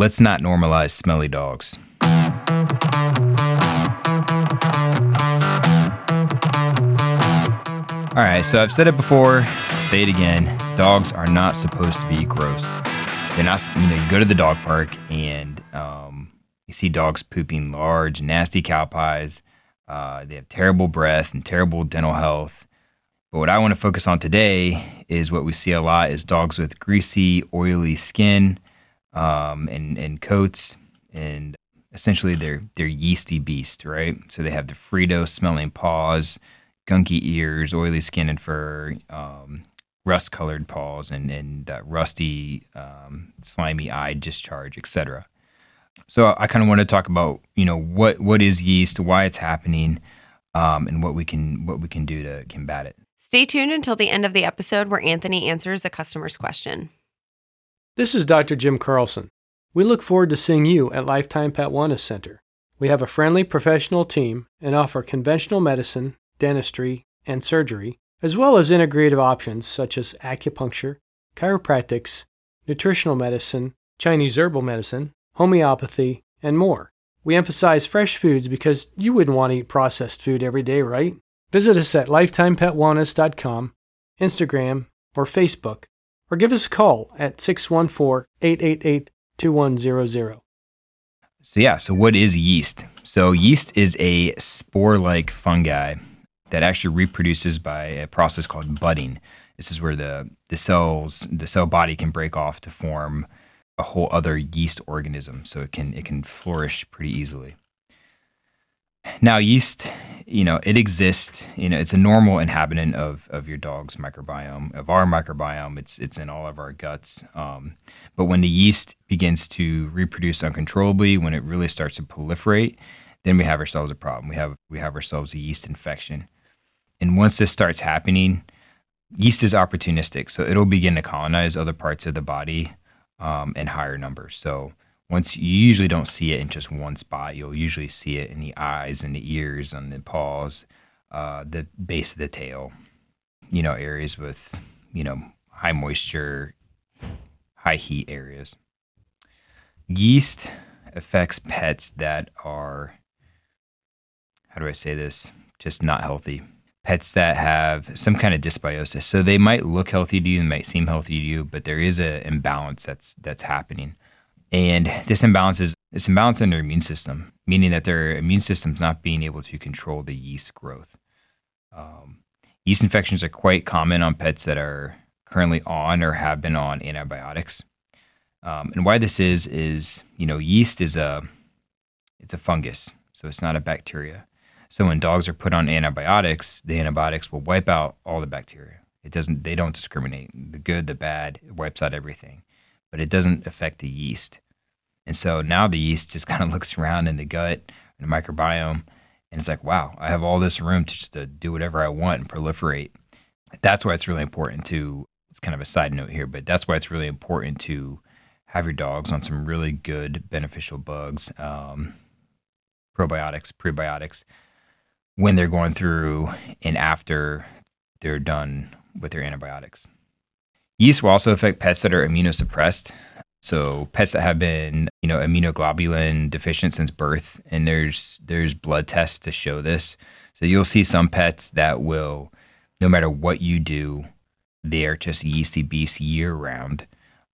Let's not normalize smelly dogs. All right, so I've said it before, I'll say it again. Dogs are not supposed to be gross. They're not, you know, you go to the dog park and um, you see dogs pooping large, nasty cow pies. Uh, they have terrible breath and terrible dental health. But what I want to focus on today is what we see a lot is dogs with greasy, oily skin um, and and coats, and essentially they're they're yeasty beasts, right? So they have the Frito smelling paws, gunky ears, oily skin and fur, um, rust colored paws, and and that rusty, um, slimy eye discharge, etc. So I kind of want to talk about you know what what is yeast, why it's happening, um, and what we can what we can do to combat it. Stay tuned until the end of the episode where Anthony answers a customer's question. This is Dr. Jim Carlson. We look forward to seeing you at Lifetime Pet Wellness Center. We have a friendly professional team and offer conventional medicine, dentistry, and surgery, as well as integrative options such as acupuncture, chiropractics, nutritional medicine, Chinese herbal medicine, homeopathy, and more. We emphasize fresh foods because you wouldn't want to eat processed food every day, right? Visit us at lifetimepetwellness.com, Instagram, or Facebook or give us a call at 614 888 2100. So, yeah, so what is yeast? So, yeast is a spore like fungi that actually reproduces by a process called budding. This is where the, the cells, the cell body can break off to form a whole other yeast organism. So, it can, it can flourish pretty easily. Now, yeast, you know, it exists. You know, it's a normal inhabitant of of your dog's microbiome, of our microbiome. It's it's in all of our guts. Um, but when the yeast begins to reproduce uncontrollably, when it really starts to proliferate, then we have ourselves a problem. We have we have ourselves a yeast infection. And once this starts happening, yeast is opportunistic, so it'll begin to colonize other parts of the body um, in higher numbers. So once you usually don't see it in just one spot. You'll usually see it in the eyes and the ears and the paws uh, the base of the tail you know areas with you know high moisture high heat areas. Yeast affects pets that are how do i say this? Just not healthy. Pets that have some kind of dysbiosis. So they might look healthy to you and might seem healthy to you but there is an imbalance that's that's happening and this imbalance is this imbalance in their immune system, meaning that their immune system's not being able to control the yeast growth. Um, yeast infections are quite common on pets that are currently on or have been on antibiotics. Um, and why this is is you know yeast is a it's a fungus, so it's not a bacteria. So when dogs are put on antibiotics, the antibiotics will wipe out all the bacteria. It doesn't. They don't discriminate. The good, the bad. It wipes out everything but it doesn't affect the yeast. And so now the yeast just kind of looks around in the gut and the microbiome and it's like, wow, I have all this room to just to do whatever I want and proliferate. That's why it's really important to, it's kind of a side note here, but that's why it's really important to have your dogs on some really good beneficial bugs, um, probiotics, prebiotics, when they're going through and after they're done with their antibiotics. Yeast will also affect pets that are immunosuppressed. So pets that have been, you know, immunoglobulin deficient since birth, and there's there's blood tests to show this. So you'll see some pets that will, no matter what you do, they are just yeasty beasts year round.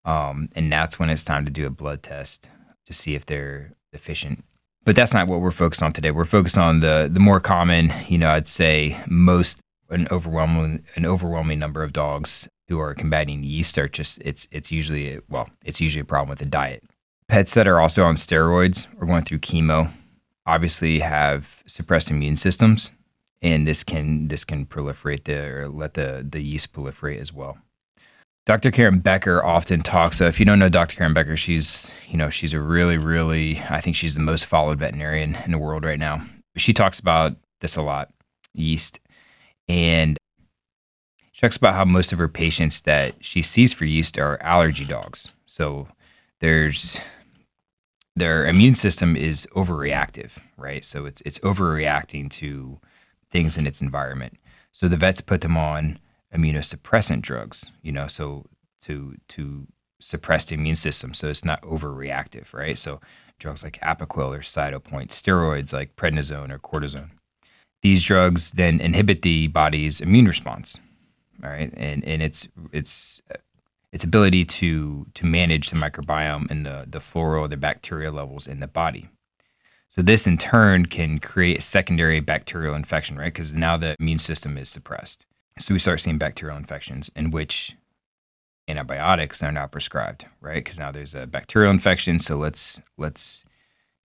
Um, and that's when it's time to do a blood test to see if they're deficient. But that's not what we're focused on today. We're focused on the the more common, you know, I'd say most an overwhelming an overwhelming number of dogs who are combating yeast are just it's it's usually well it's usually a problem with the diet. Pets that are also on steroids or going through chemo obviously have suppressed immune systems, and this can this can proliferate the or let the the yeast proliferate as well. Dr. Karen Becker often talks. So if you don't know Dr. Karen Becker, she's you know she's a really really I think she's the most followed veterinarian in the world right now. She talks about this a lot, yeast, and talks about how most of her patients that she sees for yeast are allergy dogs. So there's their immune system is overreactive, right? So it's it's overreacting to things in its environment. So the vets put them on immunosuppressant drugs, you know, so to to suppress the immune system so it's not overreactive, right? So drugs like Apoquel or Cytopoint, steroids like prednisone or cortisone. These drugs then inhibit the body's immune response, all right, and and it's it's its ability to to manage the microbiome and the the floral, the bacteria levels in the body. So this in turn can create a secondary bacterial infection, right? Because now the immune system is suppressed. So we start seeing bacterial infections in which antibiotics are now prescribed, right? Because now there's a bacterial infection, so let's let's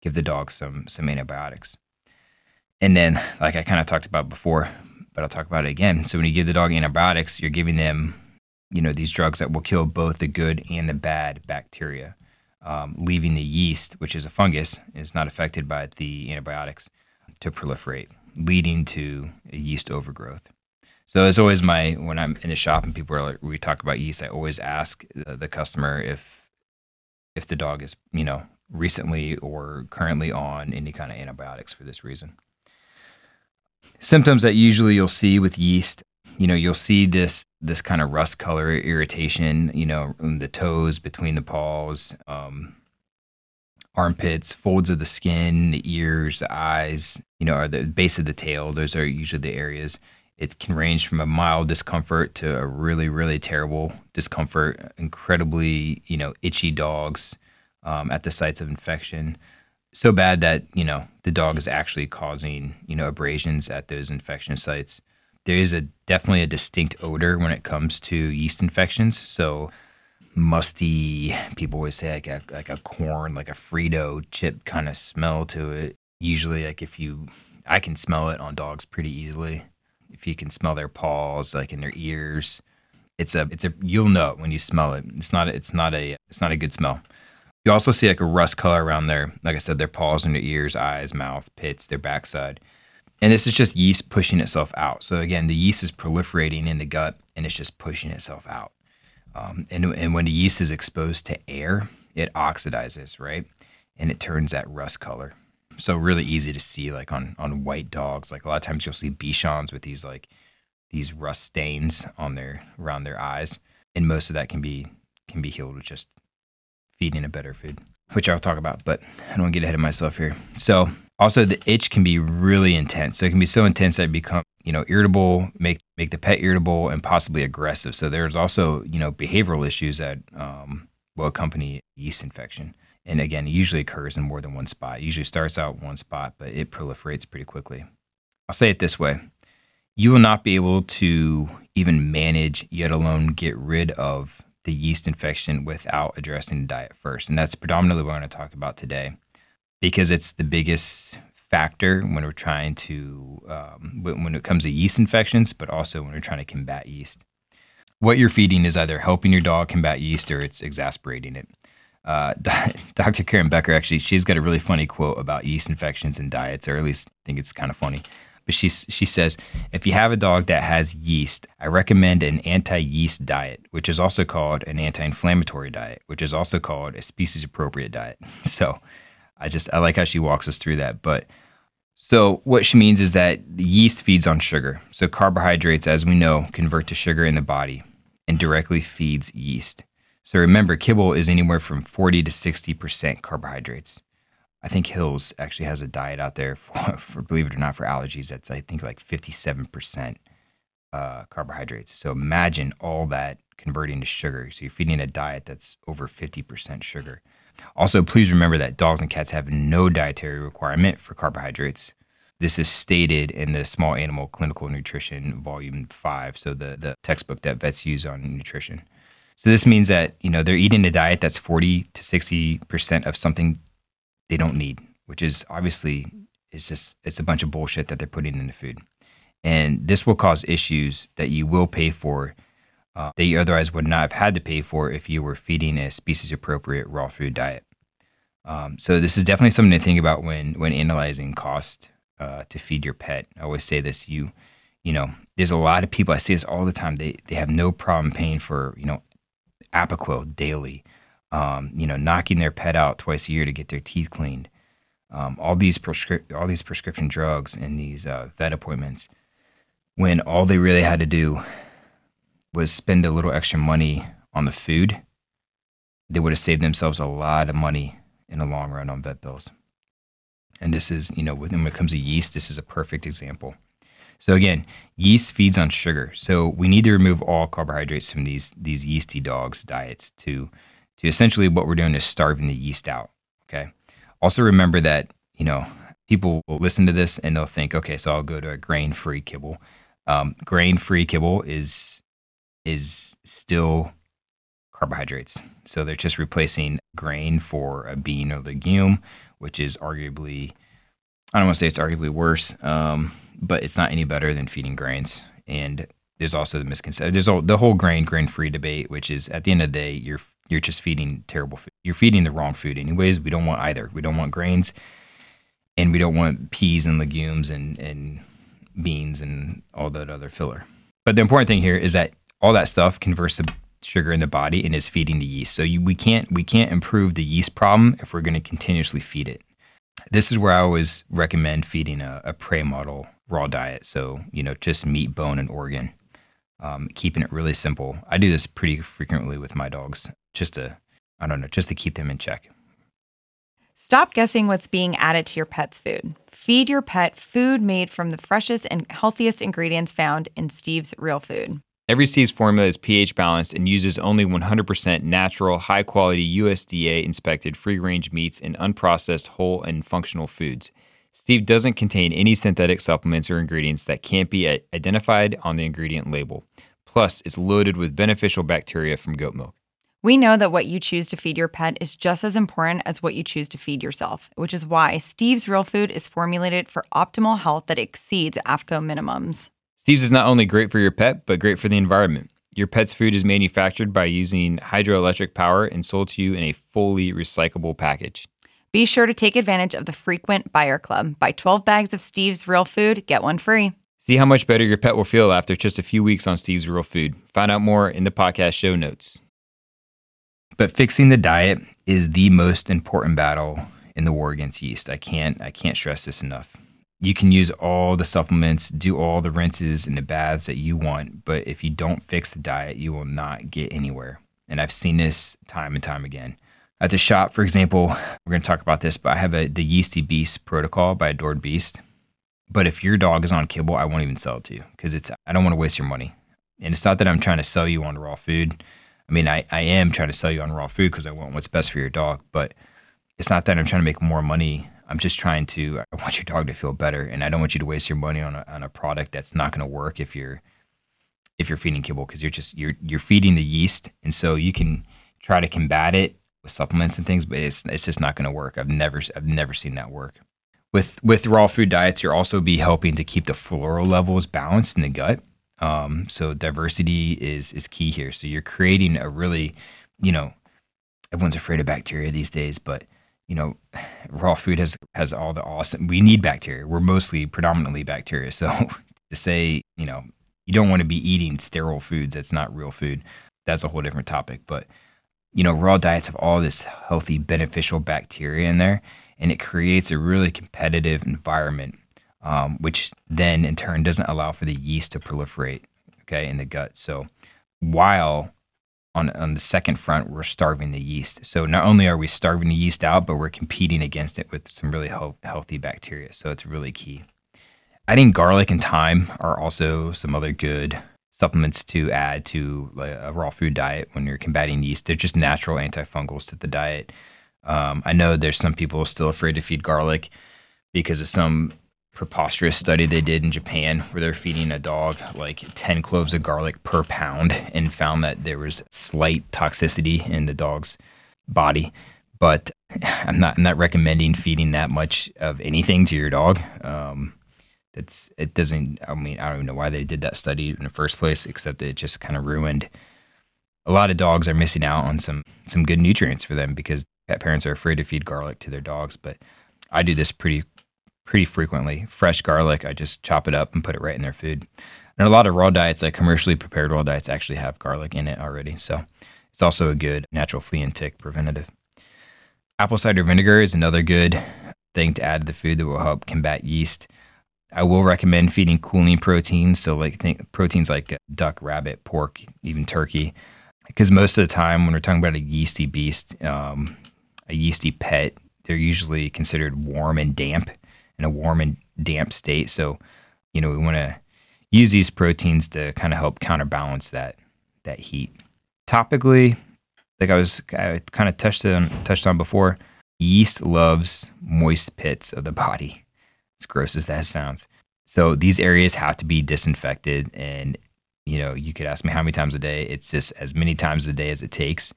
give the dog some some antibiotics. And then, like I kind of talked about before, but I'll talk about it again. So when you give the dog antibiotics, you're giving them, you know, these drugs that will kill both the good and the bad bacteria, um, leaving the yeast, which is a fungus, is not affected by the antibiotics, to proliferate, leading to a yeast overgrowth. So it's always my when I'm in the shop and people are like, we talk about yeast. I always ask the, the customer if if the dog is you know recently or currently on any kind of antibiotics for this reason. Symptoms that usually you'll see with yeast, you know, you'll see this this kind of rust color irritation, you know, in the toes, between the paws, um, armpits, folds of the skin, the ears, the eyes, you know, or the base of the tail. Those are usually the areas it can range from a mild discomfort to a really, really terrible discomfort. Incredibly, you know, itchy dogs um, at the sites of infection. So bad that you know the dog is actually causing you know abrasions at those infection sites. There is a definitely a distinct odor when it comes to yeast infections. So musty, people always say like a like a corn, like a Frito chip kind of smell to it. Usually, like if you, I can smell it on dogs pretty easily if you can smell their paws, like in their ears, it's a it's a you'll know when you smell it. It's not it's not a it's not a good smell. You also see like a rust color around their like I said their paws and their ears, eyes, mouth, pits, their backside. And this is just yeast pushing itself out. So again, the yeast is proliferating in the gut and it's just pushing itself out. Um, and, and when the yeast is exposed to air, it oxidizes, right? And it turns that rust color so really easy to see like on on white dogs. Like a lot of times you'll see Bichons with these like these rust stains on their around their eyes, and most of that can be can be healed with just feeding a better food, which I'll talk about. But I don't want to get ahead of myself here. So also the itch can be really intense. So it can be so intense that it become you know irritable, make make the pet irritable, and possibly aggressive. So there's also you know behavioral issues that um, will accompany yeast infection. And again, it usually occurs in more than one spot. It usually starts out one spot, but it proliferates pretty quickly. I'll say it this way you will not be able to even manage, yet alone get rid of the yeast infection without addressing the diet first. And that's predominantly what we're going to talk about today because it's the biggest factor when we're trying to, um, when it comes to yeast infections, but also when we're trying to combat yeast. What you're feeding is either helping your dog combat yeast or it's exasperating it uh, Dr. Karen Becker actually she's got a really funny quote about yeast infections and diets, or at least I think it's kind of funny. But she she says if you have a dog that has yeast, I recommend an anti-yeast diet, which is also called an anti-inflammatory diet, which is also called a species-appropriate diet. So I just I like how she walks us through that, but. So, what she means is that yeast feeds on sugar. So, carbohydrates, as we know, convert to sugar in the body and directly feeds yeast. So remember, kibble is anywhere from 40 to 60% carbohydrates. I think Hills actually has a diet out there for, for believe it or not, for allergies. That's, I think, like 57% uh, carbohydrates. So imagine all that converting to sugar. So you're feeding a diet that's over 50% sugar. Also, please remember that dogs and cats have no dietary requirement for carbohydrates. This is stated in the Small Animal Clinical Nutrition, Volume 5, so the, the textbook that vets use on nutrition. So this means that, you know, they're eating a diet that's 40 to 60% of something they don't need, which is obviously it's just it's a bunch of bullshit that they're putting in the food. And this will cause issues that you will pay for uh, that you otherwise would not have had to pay for if you were feeding a species appropriate raw food diet. Um, so this is definitely something to think about when when analyzing cost uh, to feed your pet. I always say this: you you know, there's a lot of people I see this all the time. They they have no problem paying for you know Apoquel daily, um, you know, knocking their pet out twice a year to get their teeth cleaned. Um, all these prescri- all these prescription drugs and these uh, vet appointments, when all they really had to do was spend a little extra money on the food, they would have saved themselves a lot of money in the long run on vet bills. And this is, you know, when it comes to yeast, this is a perfect example. So again, yeast feeds on sugar. So we need to remove all carbohydrates from these these yeasty dogs' diets to to essentially what we're doing is starving the yeast out. Okay. Also remember that, you know, people will listen to this and they'll think, okay, so I'll go to a grain-free kibble. Um, grain-free kibble is is still carbohydrates. So they're just replacing grain for a bean or legume, which is arguably, I don't want to say it's arguably worse, um, but it's not any better than feeding grains. And there's also the misconception. There's all, the whole grain grain free debate, which is at the end of the day, you're you're just feeding terrible food. You're feeding the wrong food, anyways. We don't want either. We don't want grains, and we don't want peas and legumes and and beans and all that other filler. But the important thing here is that all that stuff converts to sugar in the body and is feeding the yeast. So you, we can't we can't improve the yeast problem if we're going to continuously feed it. This is where I always recommend feeding a, a prey model raw diet. So you know just meat, bone, and organ. Um, keeping it really simple. I do this pretty frequently with my dogs, just to I don't know, just to keep them in check. Stop guessing what's being added to your pet's food. Feed your pet food made from the freshest and healthiest ingredients found in Steve's Real Food. Every Steve's formula is pH balanced and uses only 100% natural, high quality USDA inspected free range meats and unprocessed whole and functional foods. Steve doesn't contain any synthetic supplements or ingredients that can't be identified on the ingredient label. Plus, it's loaded with beneficial bacteria from goat milk. We know that what you choose to feed your pet is just as important as what you choose to feed yourself, which is why Steve's Real Food is formulated for optimal health that exceeds AAFCO minimums. Steve's is not only great for your pet, but great for the environment. Your pet's food is manufactured by using hydroelectric power and sold to you in a fully recyclable package. Be sure to take advantage of the frequent buyer club. Buy 12 bags of Steve's Real Food, get one free. See how much better your pet will feel after just a few weeks on Steve's Real Food. Find out more in the podcast show notes. But fixing the diet is the most important battle in the war against yeast. I can't I can't stress this enough you can use all the supplements, do all the rinses and the baths that you want, but if you don't fix the diet, you will not get anywhere. And I've seen this time and time again. At the shop, for example, we're going to talk about this, but I have a, the Yeasty Beast protocol by Adored Beast. But if your dog is on kibble, I won't even sell it to you because it's I don't want to waste your money. And it's not that I'm trying to sell you on raw food. I mean, I, I am trying to sell you on raw food because I want what's best for your dog, but it's not that I'm trying to make more money I'm just trying to. I want your dog to feel better, and I don't want you to waste your money on a, on a product that's not going to work if you're if you're feeding kibble because you're just you're you're feeding the yeast, and so you can try to combat it with supplements and things, but it's it's just not going to work. I've never I've never seen that work. With with raw food diets, you'll also be helping to keep the floral levels balanced in the gut. Um, so diversity is is key here. So you're creating a really, you know, everyone's afraid of bacteria these days, but you know, raw food has has all the awesome. We need bacteria. We're mostly predominantly bacteria. So to say, you know, you don't want to be eating sterile foods. That's not real food. That's a whole different topic. But you know, raw diets have all this healthy, beneficial bacteria in there, and it creates a really competitive environment, um, which then in turn doesn't allow for the yeast to proliferate. Okay, in the gut. So while on, on the second front, we're starving the yeast. So not only are we starving the yeast out, but we're competing against it with some really healthy bacteria. So it's really key. Adding garlic and thyme are also some other good supplements to add to a raw food diet when you're combating yeast. They're just natural antifungals to the diet. Um, I know there's some people still afraid to feed garlic because of some preposterous study they did in Japan where they're feeding a dog like 10 cloves of garlic per pound and found that there was slight toxicity in the dog's body. But I'm not, I'm not recommending feeding that much of anything to your dog. Um, That's it doesn't. I mean, I don't even know why they did that study in the first place, except it just kind of ruined. A lot of dogs are missing out on some some good nutrients for them because pet parents are afraid to feed garlic to their dogs. But I do this pretty pretty frequently. Fresh garlic, I just chop it up and put it right in their food. And a lot of raw diets, like commercially prepared raw diets, actually have garlic in it already. So it's also a good natural flea and tick preventative. Apple cider vinegar is another good thing to add to the food that will help combat yeast. I will recommend feeding cooling proteins, so like think proteins like duck, rabbit, pork, even turkey, because most of the time when we're talking about a yeasty beast, um, a yeasty pet, they're usually considered warm and damp in a warm and damp state. So, you know, we want to use these proteins to kind of help counterbalance that that heat. Topically, like I was I kind of touched on touched on before, yeast loves moist pits of the body. As gross as that sounds. So these areas have to be disinfected and you know, you could ask me how many times a day. It's just as many times a day as it takes.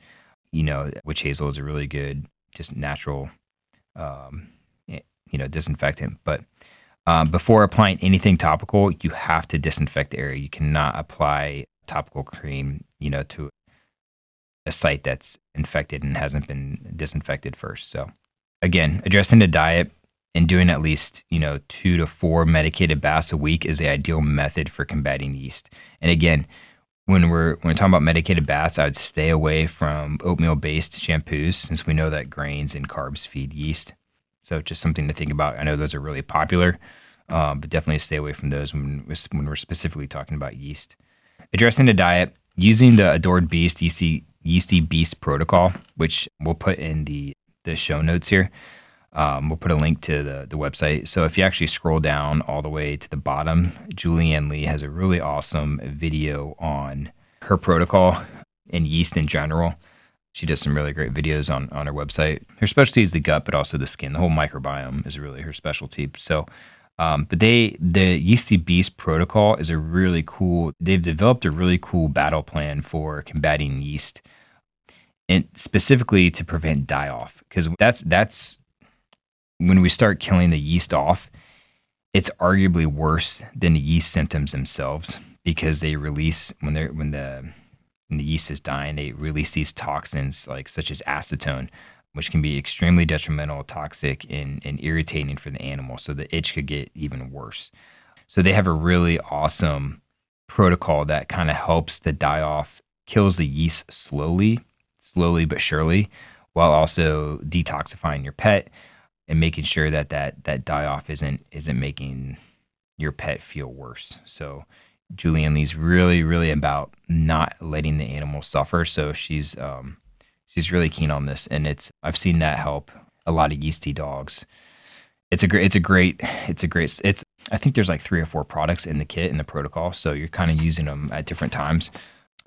You know, witch hazel is a really good, just natural um, you know, disinfectant. But um, before applying anything topical, you have to disinfect the area. You cannot apply topical cream, you know, to a site that's infected and hasn't been disinfected first. So, again, addressing the diet and doing at least, you know, two to four medicated baths a week is the ideal method for combating yeast. And again, when we're when we're talking about medicated baths, I would stay away from oatmeal based shampoos since we know that grains and carbs feed yeast. So just something to think about. I know those are really popular, um, but definitely stay away from those when, when we're specifically talking about yeast. Addressing the diet using the Adored Beast Yeasty, Yeasty Beast protocol, which we'll put in the, the show notes here. Um, we'll put a link to the, the website. So if you actually scroll down all the way to the bottom, Julie Anne Lee has a really awesome video on her protocol and yeast in general. She does some really great videos on, on her website. Her specialty is the gut, but also the skin. The whole microbiome is really her specialty. So, um, but they the Yeasty Beast protocol is a really cool. They've developed a really cool battle plan for combating yeast, and specifically to prevent die off. Because that's that's when we start killing the yeast off, it's arguably worse than the yeast symptoms themselves because they release when they're when the and the yeast is dying, they release these toxins like such as acetone, which can be extremely detrimental, toxic, and, and irritating for the animal. So the itch could get even worse. So they have a really awesome protocol that kind of helps the die off, kills the yeast slowly, slowly but surely, while also detoxifying your pet and making sure that that that die off isn't isn't making your pet feel worse. So Julie Anne Lee's really, really about not letting the animal suffer. So she's um, she's really keen on this, and it's I've seen that help a lot of yeasty dogs. It's a great, it's a great, it's a great. It's I think there's like three or four products in the kit in the protocol, so you're kind of using them at different times.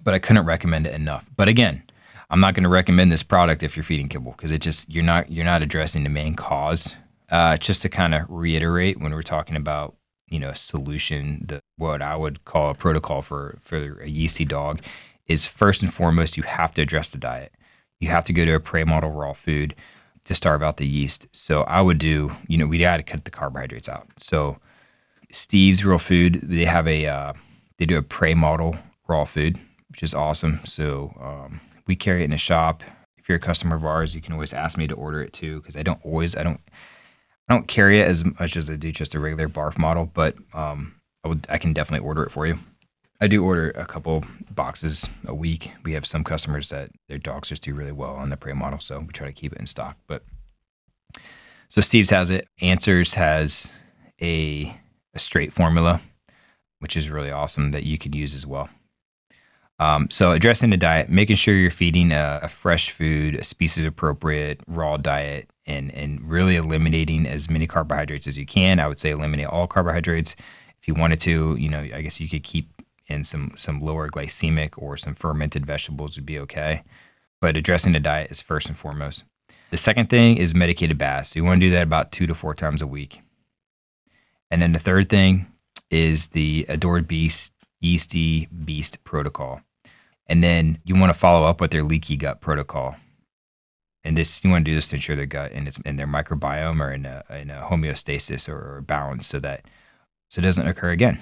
But I couldn't recommend it enough. But again, I'm not going to recommend this product if you're feeding kibble because it just you're not you're not addressing the main cause. Uh, just to kind of reiterate, when we're talking about you know solution the what i would call a protocol for for a yeasty dog is first and foremost you have to address the diet. You have to go to a prey model raw food to starve out the yeast. So i would do you know we got to cut the carbohydrates out. So steve's real food they have a uh, they do a prey model raw food which is awesome. So um, we carry it in the shop. If you're a customer of ours you can always ask me to order it too because i don't always i don't I don't carry it as much as I do just a regular barf model, but um, I would I can definitely order it for you. I do order a couple boxes a week. We have some customers that their dogs just do really well on the prey model, so we try to keep it in stock. But so Steve's has it. Answers has a a straight formula, which is really awesome that you could use as well. Um, so addressing the diet, making sure you're feeding a, a fresh food, a species appropriate raw diet, and and really eliminating as many carbohydrates as you can. I would say eliminate all carbohydrates. If you wanted to, you know, I guess you could keep in some some lower glycemic or some fermented vegetables would be okay. But addressing the diet is first and foremost. The second thing is medicated baths. You want to do that about two to four times a week. And then the third thing is the Adored Beast Yeasty Beast protocol. And then you want to follow up with their leaky gut protocol. And this you want to do this to ensure their gut and it's in their microbiome or in a, in a homeostasis or, or balance so that so it doesn't occur again.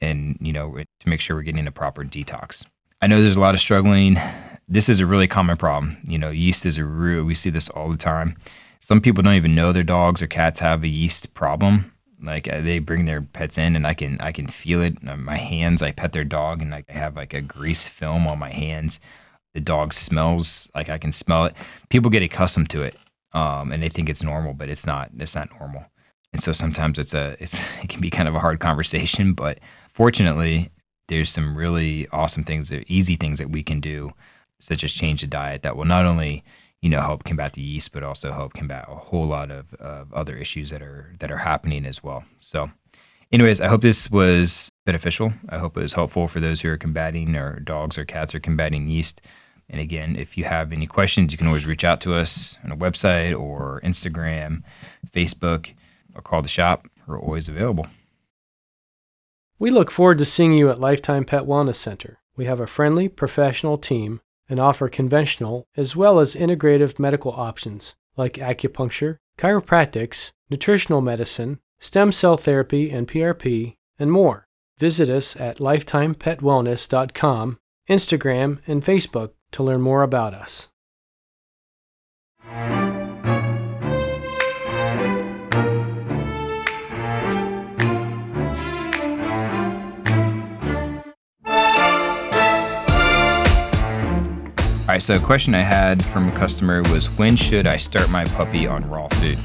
And, you know, to make sure we're getting a proper detox. I know there's a lot of struggling. This is a really common problem. You know, yeast is a real, we see this all the time. Some people don't even know their dogs or cats have a yeast problem. Like uh, they bring their pets in and I can, I can feel it. My hands, I pet their dog and I have like a grease film on my hands. The dog smells like I can smell it. People get accustomed to it um, and they think it's normal, but it's not. It's not normal. And so sometimes it's a, it's, it can be kind of a hard conversation, but fortunately, there's some really awesome things, easy things that we can do, such as change the diet that will not only you know help combat the yeast, but also help combat a whole lot of, of other issues that are that are happening as well. So, anyways, I hope this was beneficial. I hope it was helpful for those who are combating or dogs or cats are combating yeast. And again, if you have any questions, you can always reach out to us on a website or Instagram, Facebook, or call the shop. We're always available. We look forward to seeing you at Lifetime Pet Wellness Center. We have a friendly, professional team and offer conventional as well as integrative medical options like acupuncture, chiropractics, nutritional medicine, stem cell therapy and PRP, and more. Visit us at lifetimepetwellness.com, Instagram, and Facebook to learn more about us. All right, so a question I had from a customer was when should I start my puppy on raw food?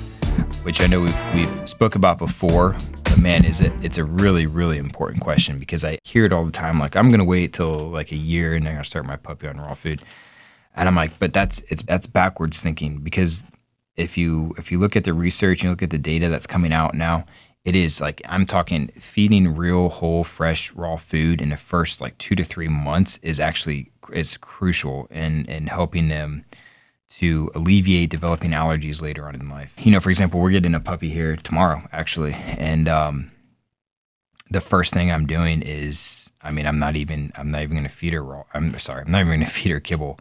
Which I know we've we've spoke about before, but man, is it it's a really really important question because I hear it all the time. Like I'm gonna wait till like a year and then I'm gonna start my puppy on raw food, and I'm like, but that's it's that's backwards thinking because if you if you look at the research and look at the data that's coming out now, it is like I'm talking feeding real whole fresh raw food in the first like two to three months is actually is crucial in in helping them to alleviate developing allergies later on in life. You know, for example, we're getting a puppy here tomorrow, actually, and um, the first thing I'm doing is, I mean, I'm not even, I'm not even going to feed her raw. I'm sorry, I'm not even going to feed her kibble.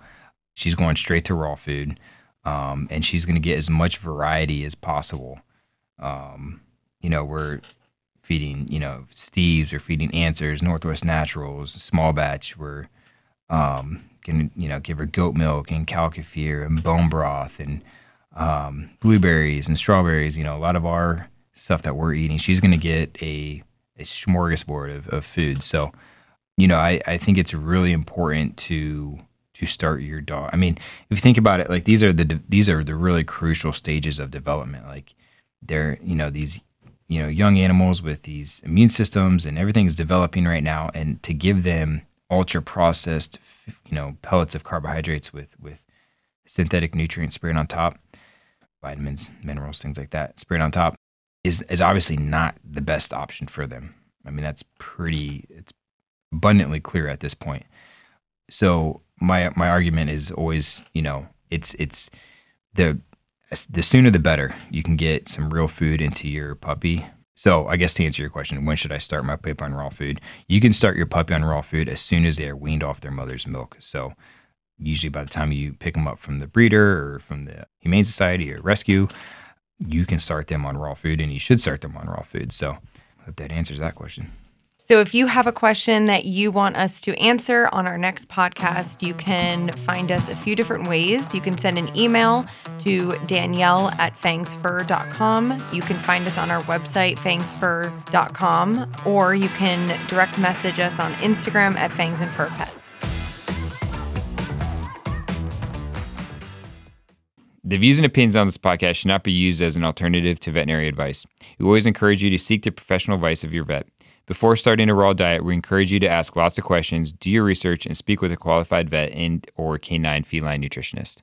She's going straight to raw food, um, and she's going to get as much variety as possible. Um, you know, we're feeding, you know, Steve's, we're feeding Answers, Northwest Naturals, small batch. We're um, can you know give her goat milk and cow kefir and bone broth and um, blueberries and strawberries. You know, a lot of our stuff that we're eating, she's going to get a a smorgasbord of, of food. So, you know, I, I think it's really important to to start your dog. I mean, if you think about it, like these are the these are the really crucial stages of development. Like they're you know these you know young animals with these immune systems and everything is developing right now, and to give them ultra processed, you know, pellets of carbohydrates with with synthetic nutrients sprayed on top, vitamins, minerals, things like that sprayed on top is is obviously not the best option for them. I mean, that's pretty it's abundantly clear at this point. So my my argument is always, you know, it's it's the the sooner the better. You can get some real food into your puppy so I guess to answer your question, when should I start my puppy on raw food? You can start your puppy on raw food as soon as they are weaned off their mother's milk. So usually by the time you pick them up from the breeder or from the Humane Society or rescue, you can start them on raw food and you should start them on raw food. So hope that answers that question. So, if you have a question that you want us to answer on our next podcast, you can find us a few different ways. You can send an email to Danielle at fangsfur.com. You can find us on our website, fangsfur.com, or you can direct message us on Instagram at fangs and fur pets. The views and opinions on this podcast should not be used as an alternative to veterinary advice. We always encourage you to seek the professional advice of your vet. Before starting a raw diet, we encourage you to ask lots of questions, do your research, and speak with a qualified vet and or canine feline nutritionist.